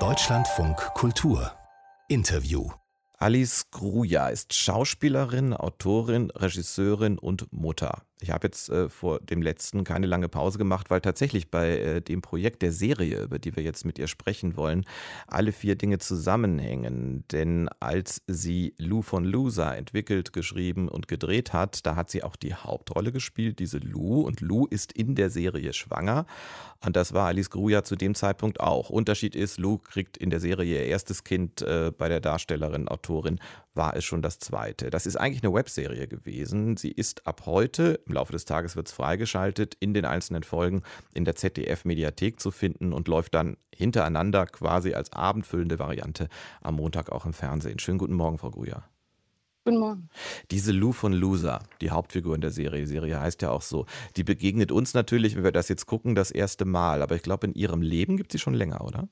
Deutschlandfunk Kultur Interview Alice Gruja ist Schauspielerin, Autorin, Regisseurin und Mutter. Ich habe jetzt äh, vor dem letzten keine lange Pause gemacht, weil tatsächlich bei äh, dem Projekt der Serie, über die wir jetzt mit ihr sprechen wollen, alle vier Dinge zusammenhängen. Denn als sie Lou von Loser entwickelt, geschrieben und gedreht hat, da hat sie auch die Hauptrolle gespielt, diese Lou. Und Lou ist in der Serie schwanger. Und das war Alice Gruja zu dem Zeitpunkt auch. Unterschied ist, Lou kriegt in der Serie ihr erstes Kind äh, bei der Darstellerin, Autorin war es schon das zweite. Das ist eigentlich eine Webserie gewesen. Sie ist ab heute, im Laufe des Tages wird es freigeschaltet, in den einzelnen Folgen in der ZDF-Mediathek zu finden und läuft dann hintereinander quasi als abendfüllende Variante am Montag auch im Fernsehen. Schönen guten Morgen, Frau Gruja. Guten Morgen. Diese Lou von Loser, die Hauptfigur in der Serie, die Serie heißt ja auch so, die begegnet uns natürlich, wenn wir das jetzt gucken, das erste Mal. Aber ich glaube, in ihrem Leben gibt sie schon länger, oder?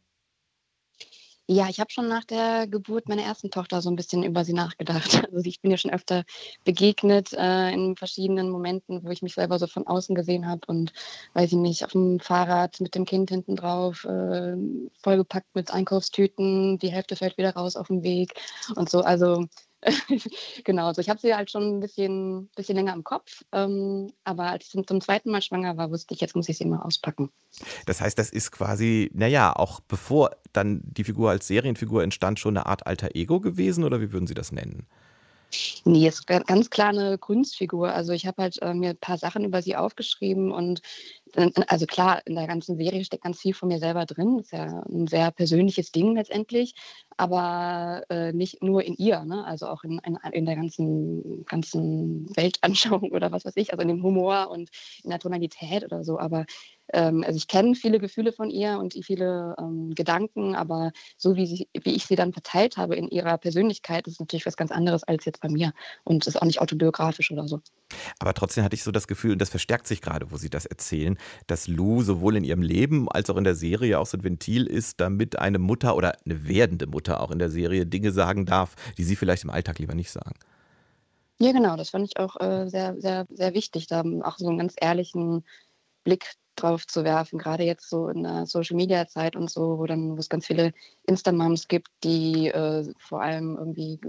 Ja, ich habe schon nach der Geburt meiner ersten Tochter so ein bisschen über sie nachgedacht. Also ich bin ja schon öfter begegnet äh, in verschiedenen Momenten, wo ich mich selber so von außen gesehen habe und weiß ich nicht, auf dem Fahrrad mit dem Kind hinten drauf, äh, vollgepackt mit Einkaufstüten, die Hälfte fällt wieder raus auf dem Weg und so. Also genau, also ich habe sie halt schon ein bisschen, bisschen länger im Kopf. Ähm, aber als ich zum, zum, zweiten Mal schwanger war, wusste ich, jetzt muss ich sie mal auspacken. Das heißt, das ist quasi, naja, auch bevor dann die Figur als Serienfigur entstand, schon eine Art alter Ego gewesen oder wie würden Sie das nennen? Nee, ist ganz klar eine Kunstfigur. Also ich habe halt äh, mir ein paar Sachen über sie aufgeschrieben und äh, also klar, in der ganzen Serie steckt ganz viel von mir selber drin. Ist ja ein sehr persönliches Ding letztendlich, aber äh, nicht nur in ihr, ne? also auch in, in, in, der ganzen, ganzen Weltanschauung oder was weiß ich, also in dem Humor und in der Tonalität oder so. Aber ähm, also ich kenne viele Gefühle von ihr und viele ähm, Gedanken, aber so wie, sie, wie ich sie dann verteilt habe in ihrer Persönlichkeit, ist natürlich was ganz anderes als jetzt bei mir und ist auch nicht autobiografisch oder so. Aber trotzdem hatte ich so das Gefühl, und das verstärkt sich gerade, wo Sie das erzählen, dass Lou sowohl in ihrem Leben als auch in der Serie auch so ein Ventil ist, damit eine Mutter oder eine werdende Mutter auch in der Serie Dinge sagen darf, die sie vielleicht im Alltag lieber nicht sagen. Ja, genau, das fand ich auch äh, sehr, sehr, sehr wichtig, da auch so einen ganz ehrlichen Blick drauf zu werfen, gerade jetzt so in der Social Media Zeit und so, wo dann wo es ganz viele Instamoms gibt, die äh, vor allem irgendwie,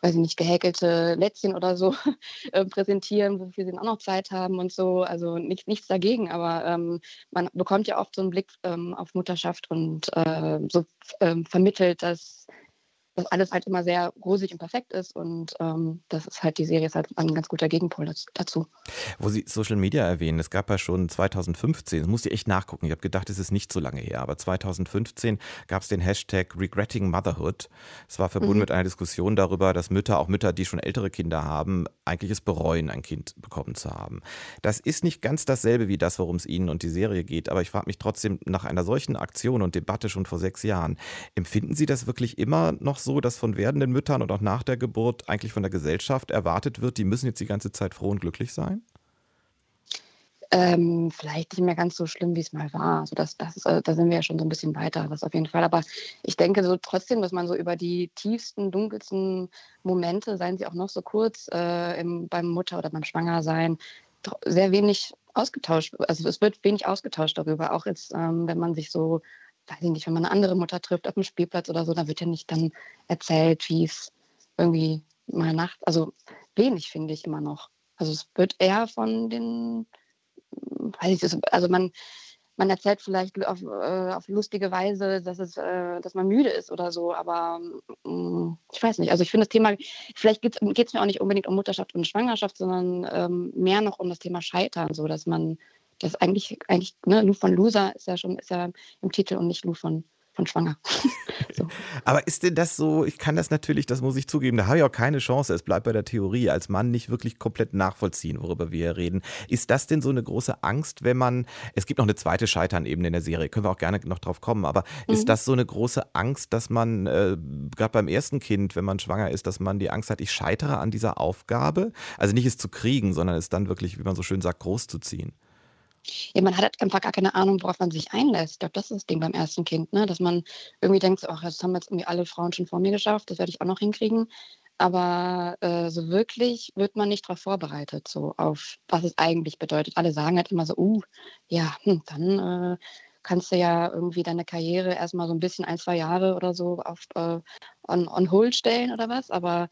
weiß ich nicht, gehäkelte Lätzchen oder so äh, präsentieren, wofür sie dann auch noch Zeit haben und so. Also nicht, nichts dagegen, aber ähm, man bekommt ja oft so einen Blick ähm, auf Mutterschaft und äh, so ähm, vermittelt, dass dass alles halt immer sehr rosig und perfekt ist. Und ähm, das ist halt, die Serie ist halt ein ganz guter Gegenpol dazu. Wo Sie Social Media erwähnen, es gab ja schon 2015, das muss ich echt nachgucken, ich habe gedacht, es ist nicht so lange her, aber 2015 gab es den Hashtag Regretting Motherhood. Es war verbunden mhm. mit einer Diskussion darüber, dass Mütter, auch Mütter, die schon ältere Kinder haben, eigentlich es bereuen, ein Kind bekommen zu haben. Das ist nicht ganz dasselbe wie das, worum es Ihnen und die Serie geht, aber ich frage mich trotzdem nach einer solchen Aktion und Debatte schon vor sechs Jahren, empfinden Sie das wirklich immer noch so, dass von werdenden Müttern und auch nach der Geburt eigentlich von der Gesellschaft erwartet wird, die müssen jetzt die ganze Zeit froh und glücklich sein? Ähm, vielleicht nicht mehr ganz so schlimm, wie es mal war. Also das, das ist, äh, da sind wir ja schon so ein bisschen weiter, das auf jeden Fall. Aber ich denke so trotzdem, dass man so über die tiefsten, dunkelsten Momente, seien sie auch noch so kurz, äh, im, beim Mutter- oder beim Schwangersein, sehr wenig ausgetauscht. Also es wird wenig ausgetauscht darüber, auch jetzt, ähm, wenn man sich so weiß ich nicht, wenn man eine andere Mutter trifft auf dem Spielplatz oder so, da wird ja nicht dann erzählt, wie es irgendwie mal Nacht, also wenig finde ich immer noch. Also es wird eher von den, weiß ich, also man, man erzählt vielleicht auf, äh, auf lustige Weise, dass es, äh, dass man müde ist oder so, aber äh, ich weiß nicht. Also ich finde das Thema, vielleicht geht es mir auch nicht unbedingt um Mutterschaft und Schwangerschaft, sondern ähm, mehr noch um das Thema Scheitern, so dass man das ist eigentlich, eigentlich, ne, Lou von Loser ist ja schon, ist ja im Titel und nicht Lou von, von Schwanger. so. Aber ist denn das so, ich kann das natürlich, das muss ich zugeben, da habe ich auch keine Chance, es bleibt bei der Theorie, als Mann nicht wirklich komplett nachvollziehen, worüber wir hier reden. Ist das denn so eine große Angst, wenn man, es gibt noch eine zweite Scheitern-Ebene in der Serie, können wir auch gerne noch drauf kommen, aber mhm. ist das so eine große Angst, dass man, äh, gerade beim ersten Kind, wenn man schwanger ist, dass man die Angst hat, ich scheitere an dieser Aufgabe? Also nicht es zu kriegen, sondern es dann wirklich, wie man so schön sagt, groß zu ziehen. Ja, man hat einfach gar keine Ahnung, worauf man sich einlässt. Ich glaube, das ist das Ding beim ersten Kind, ne? dass man irgendwie denkt, ach, das haben jetzt irgendwie alle Frauen schon vor mir geschafft, das werde ich auch noch hinkriegen. Aber äh, so wirklich wird man nicht darauf vorbereitet, so auf was es eigentlich bedeutet. Alle sagen halt immer so, uh, ja, hm, dann äh, kannst du ja irgendwie deine Karriere erstmal so ein bisschen ein, zwei Jahre oder so auf äh, on, on hold stellen oder was. Aber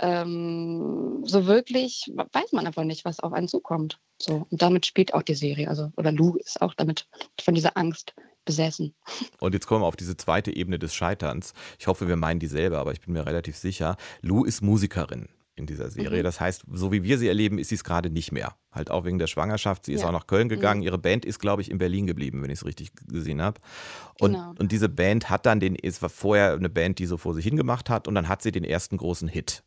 ähm, so wirklich weiß man einfach nicht, was auf einen zukommt. So, und damit spielt auch die Serie. Also, oder Lou ist auch damit von dieser Angst besessen. Und jetzt kommen wir auf diese zweite Ebene des Scheiterns. Ich hoffe, wir meinen dieselbe, aber ich bin mir relativ sicher. Lou ist Musikerin in dieser Serie. Mhm. Das heißt, so wie wir sie erleben, ist sie es gerade nicht mehr. Halt auch wegen der Schwangerschaft. Sie ist ja. auch nach Köln gegangen. Mhm. Ihre Band ist, glaube ich, in Berlin geblieben, wenn ich es richtig gesehen habe. Und, genau. und diese Band hat dann den, es war vorher eine Band, die so vor sich hingemacht hat und dann hat sie den ersten großen Hit.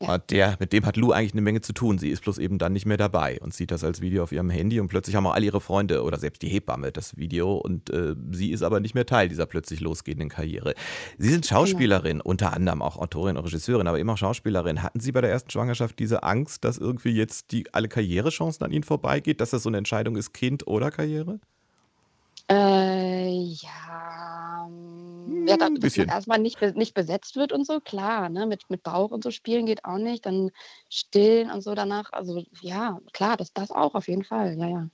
Ja. Der, mit dem hat Lou eigentlich eine Menge zu tun. Sie ist bloß eben dann nicht mehr dabei und sieht das als Video auf ihrem Handy und plötzlich haben auch alle ihre Freunde oder selbst die Hebamme das Video und äh, sie ist aber nicht mehr Teil dieser plötzlich losgehenden Karriere. Sie sind Schauspielerin, genau. unter anderem auch Autorin und Regisseurin, aber immer auch Schauspielerin. Hatten Sie bei der ersten Schwangerschaft diese Angst, dass irgendwie jetzt die, alle Karrierechancen an Ihnen vorbeigeht, dass das so eine Entscheidung ist, Kind oder Karriere? Äh, ja, ja da, dass man erstmal nicht, nicht besetzt wird und so, klar, ne? Mit, mit Bauch und so spielen geht auch nicht, dann stillen und so danach. Also ja, klar, das, das auch auf jeden Fall, ja, ja.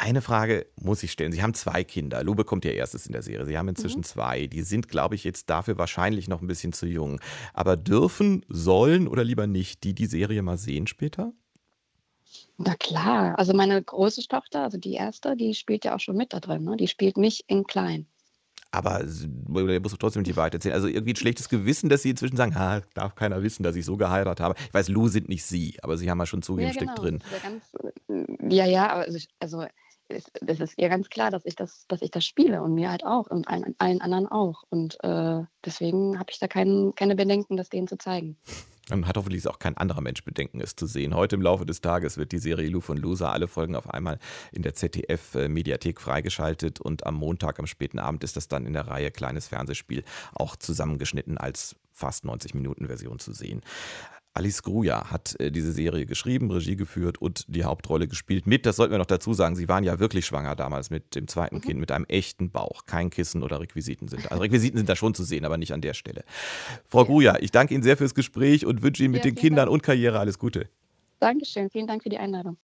Eine Frage muss ich stellen. Sie haben zwei Kinder. Lou bekommt ihr erstes in der Serie. Sie haben inzwischen mhm. zwei. Die sind, glaube ich, jetzt dafür wahrscheinlich noch ein bisschen zu jung. Aber dürfen, sollen oder lieber nicht die die Serie mal sehen später? Na klar, also meine große Tochter, also die erste, die spielt ja auch schon mit da drin. Ne? Die spielt mich in klein. Aber ihr muss trotzdem die Wahrheit erzählen. Also irgendwie ein schlechtes Gewissen, dass sie inzwischen sagen, ha, darf keiner wissen, dass ich so geheiratet habe. Ich weiß, Lou sind nicht sie, aber sie haben ja schon zugegeben, ja, genau. Stück drin. Ja, ganz, ja, ja, also, also es ist ihr ganz klar, dass ich das, dass ich das spiele und mir halt auch und allen, allen anderen auch. Und äh, deswegen habe ich da kein, keine Bedenken, das denen zu zeigen. Dann hat hoffentlich auch kein anderer Mensch Bedenken, es zu sehen. Heute im Laufe des Tages wird die Serie Lou von Loser alle Folgen auf einmal in der ZDF-Mediathek freigeschaltet und am Montag, am späten Abend, ist das dann in der Reihe Kleines Fernsehspiel auch zusammengeschnitten als fast 90 Minuten Version zu sehen. Alice Gruja hat äh, diese Serie geschrieben, Regie geführt und die Hauptrolle gespielt mit. Das sollten wir noch dazu sagen. Sie waren ja wirklich schwanger damals mit dem zweiten mhm. Kind, mit einem echten Bauch. Kein Kissen oder Requisiten sind da. Also Requisiten sind da schon zu sehen, aber nicht an der Stelle. Frau ja. Gruja, ich danke Ihnen sehr fürs Gespräch und wünsche Ihnen mit ja, den Kindern Dank. und Karriere alles Gute. Dankeschön. Vielen Dank für die Einladung.